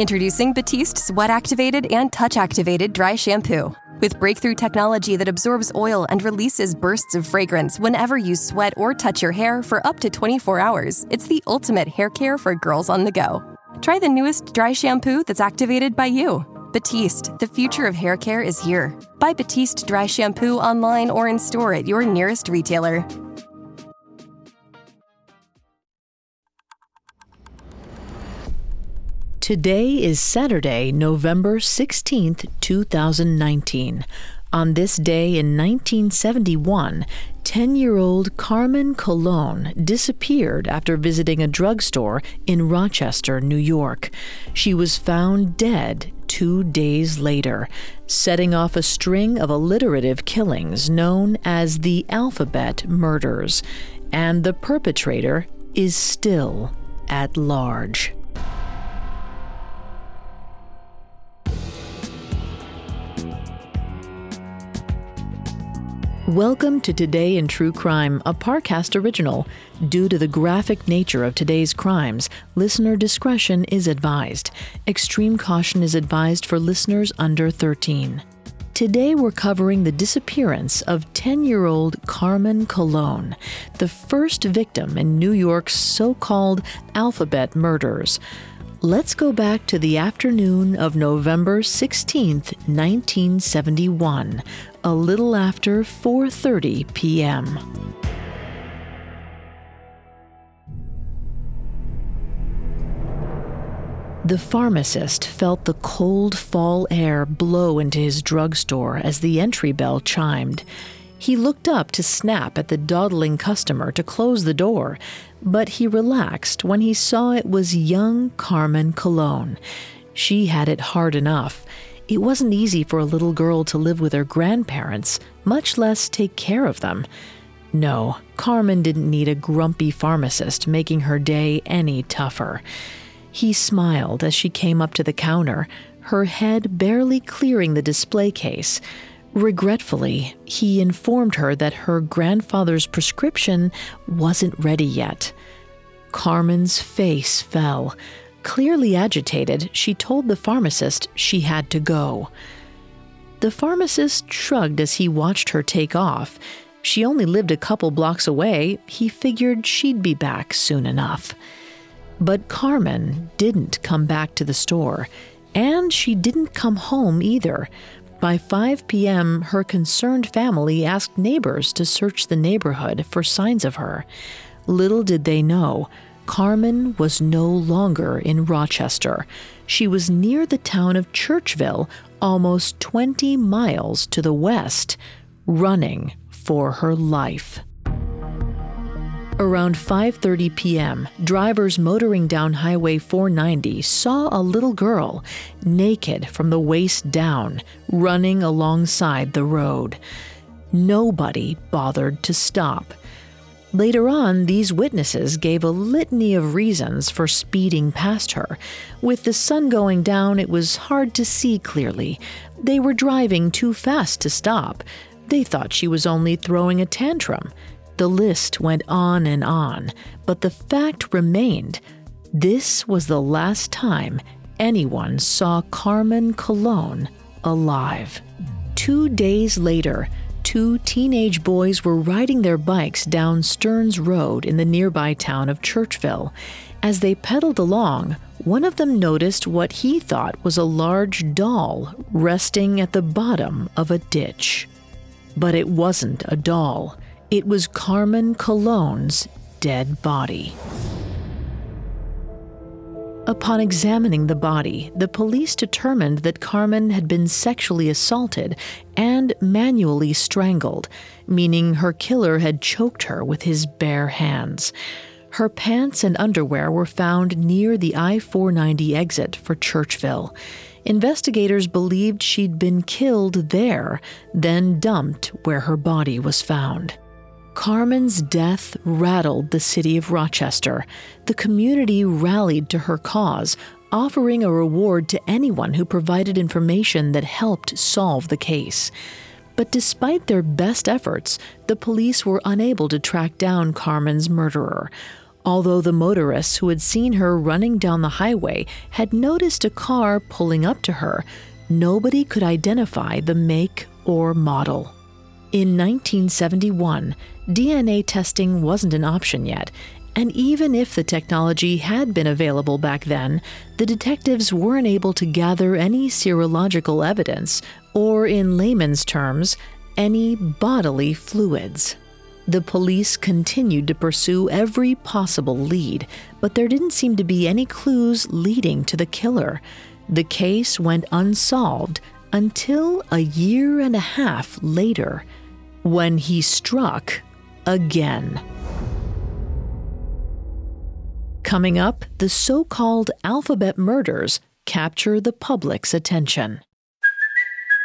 Introducing Batiste Sweat Activated and Touch Activated Dry Shampoo. With breakthrough technology that absorbs oil and releases bursts of fragrance whenever you sweat or touch your hair for up to 24 hours, it's the ultimate hair care for girls on the go. Try the newest dry shampoo that's activated by you. Batiste, the future of hair care is here. Buy Batiste Dry Shampoo online or in store at your nearest retailer. Today is Saturday, November 16th, 2019. On this day in 1971, 10 year old Carmen Colon disappeared after visiting a drugstore in Rochester, New York. She was found dead two days later, setting off a string of alliterative killings known as the Alphabet Murders. And the perpetrator is still at large. Welcome to Today in True Crime, a Parcast original. Due to the graphic nature of today's crimes, listener discretion is advised. Extreme caution is advised for listeners under 13. Today we're covering the disappearance of 10 year old Carmen Colon, the first victim in New York's so called alphabet murders. Let's go back to the afternoon of November 16, 1971, a little after 4:30 p.m. The pharmacist felt the cold fall air blow into his drugstore as the entry bell chimed. He looked up to snap at the dawdling customer to close the door, but he relaxed when he saw it was young Carmen Colon. She had it hard enough. It wasn't easy for a little girl to live with her grandparents, much less take care of them. No, Carmen didn't need a grumpy pharmacist making her day any tougher. He smiled as she came up to the counter, her head barely clearing the display case. Regretfully, he informed her that her grandfather's prescription wasn't ready yet. Carmen's face fell. Clearly agitated, she told the pharmacist she had to go. The pharmacist shrugged as he watched her take off. She only lived a couple blocks away. He figured she'd be back soon enough. But Carmen didn't come back to the store, and she didn't come home either. By 5 p.m., her concerned family asked neighbors to search the neighborhood for signs of her. Little did they know, Carmen was no longer in Rochester. She was near the town of Churchville, almost 20 miles to the west, running for her life. Around 5:30 p.m., drivers motoring down Highway 490 saw a little girl, naked from the waist down, running alongside the road. Nobody bothered to stop. Later on, these witnesses gave a litany of reasons for speeding past her. With the sun going down, it was hard to see clearly. They were driving too fast to stop. They thought she was only throwing a tantrum. The list went on and on, but the fact remained this was the last time anyone saw Carmen Colon alive. Two days later, two teenage boys were riding their bikes down Stearns Road in the nearby town of Churchville. As they pedaled along, one of them noticed what he thought was a large doll resting at the bottom of a ditch. But it wasn't a doll. It was Carmen Colon's dead body. Upon examining the body, the police determined that Carmen had been sexually assaulted and manually strangled, meaning her killer had choked her with his bare hands. Her pants and underwear were found near the I 490 exit for Churchville. Investigators believed she'd been killed there, then dumped where her body was found. Carmen's death rattled the city of Rochester. The community rallied to her cause, offering a reward to anyone who provided information that helped solve the case. But despite their best efforts, the police were unable to track down Carmen's murderer. Although the motorists who had seen her running down the highway had noticed a car pulling up to her, nobody could identify the make or model. In 1971, DNA testing wasn't an option yet, and even if the technology had been available back then, the detectives weren't able to gather any serological evidence, or in layman's terms, any bodily fluids. The police continued to pursue every possible lead, but there didn't seem to be any clues leading to the killer. The case went unsolved until a year and a half later when he struck again. Coming up, the so called alphabet murders capture the public's attention.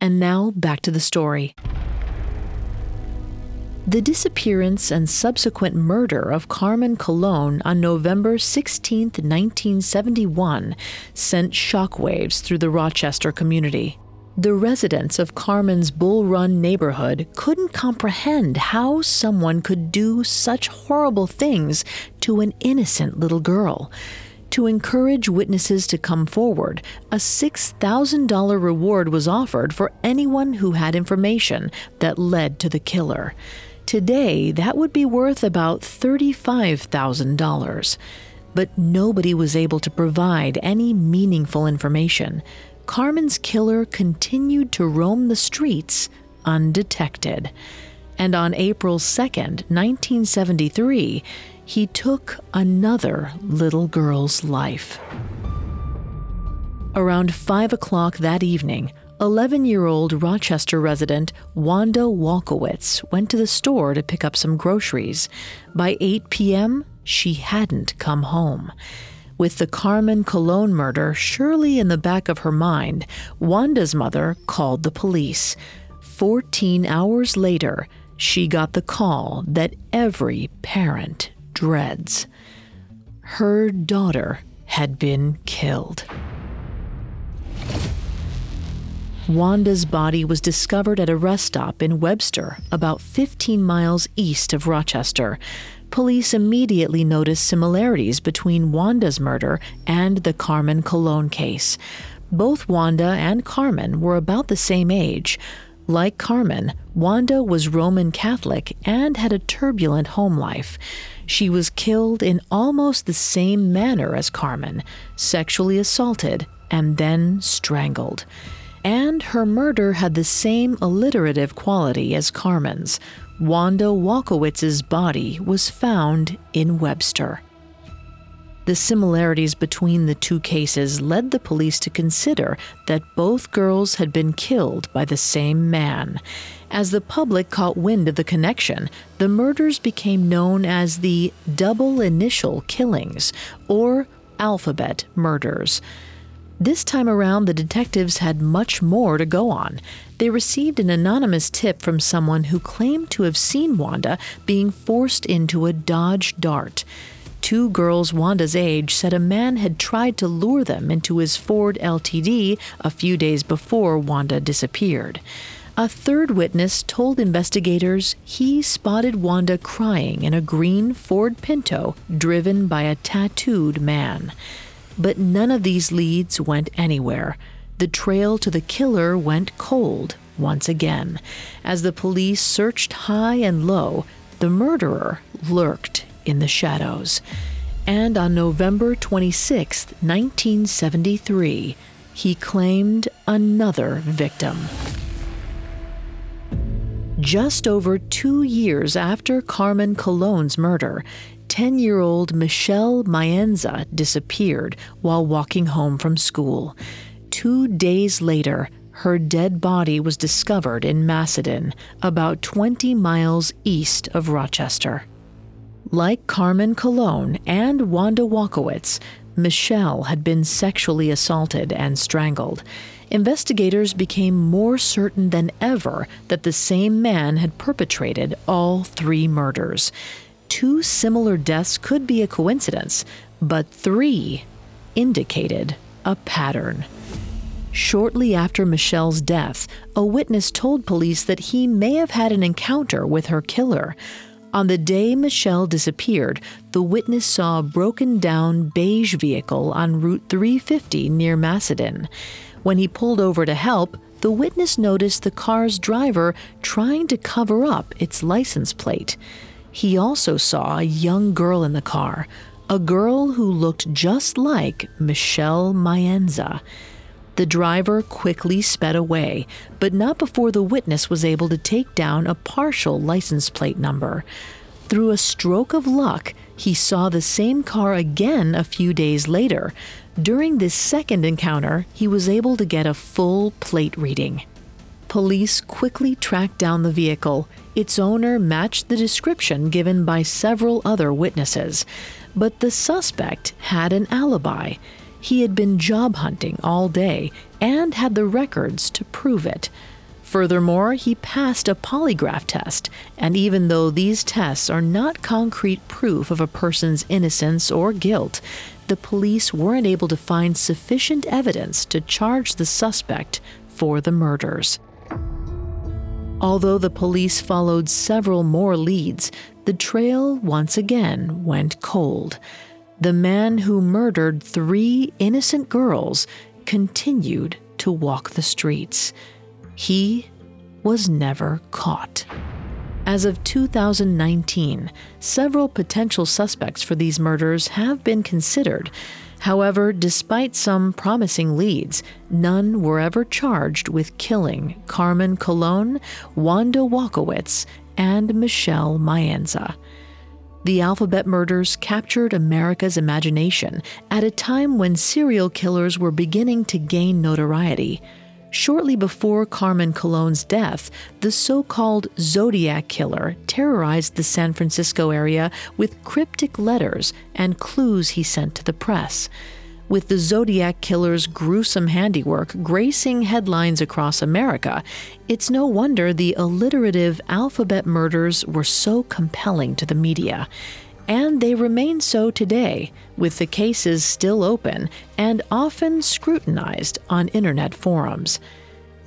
And now back to the story. The disappearance and subsequent murder of Carmen Colon on November 16, 1971, sent shockwaves through the Rochester community. The residents of Carmen's Bull Run neighborhood couldn't comprehend how someone could do such horrible things to an innocent little girl. To encourage witnesses to come forward, a $6,000 reward was offered for anyone who had information that led to the killer. Today, that would be worth about $35,000. But nobody was able to provide any meaningful information. Carmen's killer continued to roam the streets undetected. And on April 2nd, 1973, he took another little girl's life. Around 5 o'clock that evening, 11 year old Rochester resident Wanda Walkowicz went to the store to pick up some groceries. By 8 p.m., she hadn't come home. With the Carmen Colon murder surely in the back of her mind, Wanda's mother called the police. 14 hours later, she got the call that every parent dreads. Her daughter had been killed. Wanda's body was discovered at a rest stop in Webster, about 15 miles east of Rochester. Police immediately noticed similarities between Wanda's murder and the Carmen Colon case. Both Wanda and Carmen were about the same age. Like Carmen, Wanda was Roman Catholic and had a turbulent home life. She was killed in almost the same manner as Carmen, sexually assaulted and then strangled. And her murder had the same alliterative quality as Carmen's. Wanda Walkowicz's body was found in Webster. The similarities between the two cases led the police to consider that both girls had been killed by the same man. As the public caught wind of the connection, the murders became known as the double initial killings, or alphabet murders. This time around, the detectives had much more to go on. They received an anonymous tip from someone who claimed to have seen Wanda being forced into a Dodge Dart. Two girls Wanda's age said a man had tried to lure them into his Ford LTD a few days before Wanda disappeared. A third witness told investigators he spotted Wanda crying in a green Ford Pinto driven by a tattooed man. But none of these leads went anywhere. The trail to the killer went cold once again. As the police searched high and low, the murderer lurked in the shadows. And on November 26, 1973, he claimed another victim. Just over two years after Carmen Colon's murder, 10 year old Michelle Maenza disappeared while walking home from school. Two days later, her dead body was discovered in Macedon, about 20 miles east of Rochester. Like Carmen Colon and Wanda Walkowicz, Michelle had been sexually assaulted and strangled. Investigators became more certain than ever that the same man had perpetrated all three murders. Two similar deaths could be a coincidence, but three indicated a pattern. Shortly after Michelle's death, a witness told police that he may have had an encounter with her killer. On the day Michelle disappeared, the witness saw a broken down beige vehicle on Route 350 near Macedon. When he pulled over to help, the witness noticed the car's driver trying to cover up its license plate. He also saw a young girl in the car, a girl who looked just like Michelle Maenza. The driver quickly sped away, but not before the witness was able to take down a partial license plate number. Through a stroke of luck, he saw the same car again a few days later. During this second encounter, he was able to get a full plate reading. Police quickly tracked down the vehicle. Its owner matched the description given by several other witnesses. But the suspect had an alibi. He had been job hunting all day and had the records to prove it. Furthermore, he passed a polygraph test, and even though these tests are not concrete proof of a person's innocence or guilt, the police weren't able to find sufficient evidence to charge the suspect for the murders. Although the police followed several more leads, the trail once again went cold the man who murdered three innocent girls continued to walk the streets. He was never caught. As of 2019, several potential suspects for these murders have been considered. However, despite some promising leads, none were ever charged with killing Carmen Colon, Wanda Walkowicz, and Michelle Maenza. The alphabet murders captured America's imagination at a time when serial killers were beginning to gain notoriety. Shortly before Carmen Colon's death, the so called Zodiac Killer terrorized the San Francisco area with cryptic letters and clues he sent to the press with the Zodiac Killer's gruesome handiwork gracing headlines across America, it's no wonder the alliterative alphabet murders were so compelling to the media. And they remain so today, with the cases still open and often scrutinized on internet forums.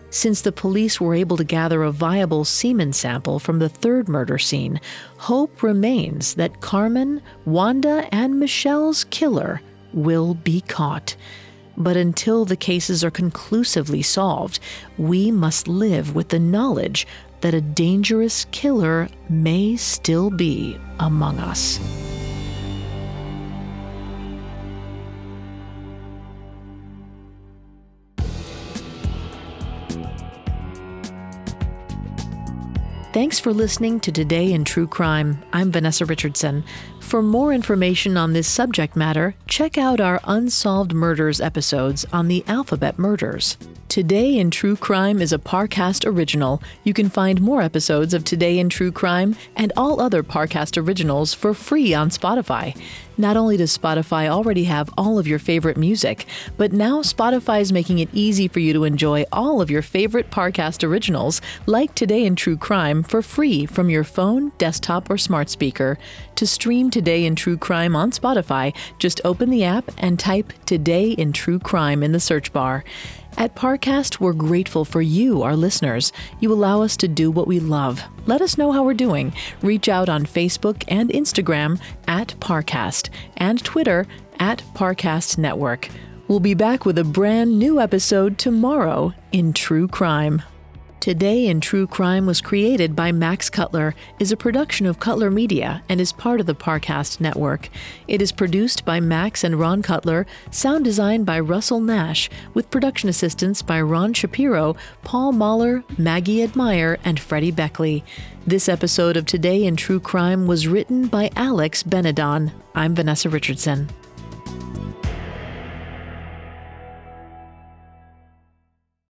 Since the police were able to gather a viable semen sample from the third murder scene, hope remains that Carmen, Wanda, and Michelle's killer will be caught. But until the cases are conclusively solved, we must live with the knowledge that a dangerous killer may still be among us. Thanks for listening to Today in True Crime. I'm Vanessa Richardson. For more information on this subject matter, check out our Unsolved Murders episodes on the Alphabet Murders. Today in True Crime is a Parcast original. You can find more episodes of Today in True Crime and all other Parcast originals for free on Spotify. Not only does Spotify already have all of your favorite music, but now Spotify is making it easy for you to enjoy all of your favorite Parcast originals, like Today in True Crime, for free from your phone, desktop, or smart speaker. To stream Today in True Crime on Spotify, just open the app and type Today in True Crime in the search bar. At Parcast, we're grateful for you, our listeners. You allow us to do what we love. Let us know how we're doing. Reach out on Facebook and Instagram at Parcast and Twitter at Parcast Network. We'll be back with a brand new episode tomorrow in True Crime. Today in True Crime was created by Max Cutler, is a production of Cutler Media, and is part of the Parcast network. It is produced by Max and Ron Cutler, sound designed by Russell Nash, with production assistance by Ron Shapiro, Paul Mahler, Maggie Admire, and Freddie Beckley. This episode of Today in True Crime was written by Alex Benedon. I'm Vanessa Richardson.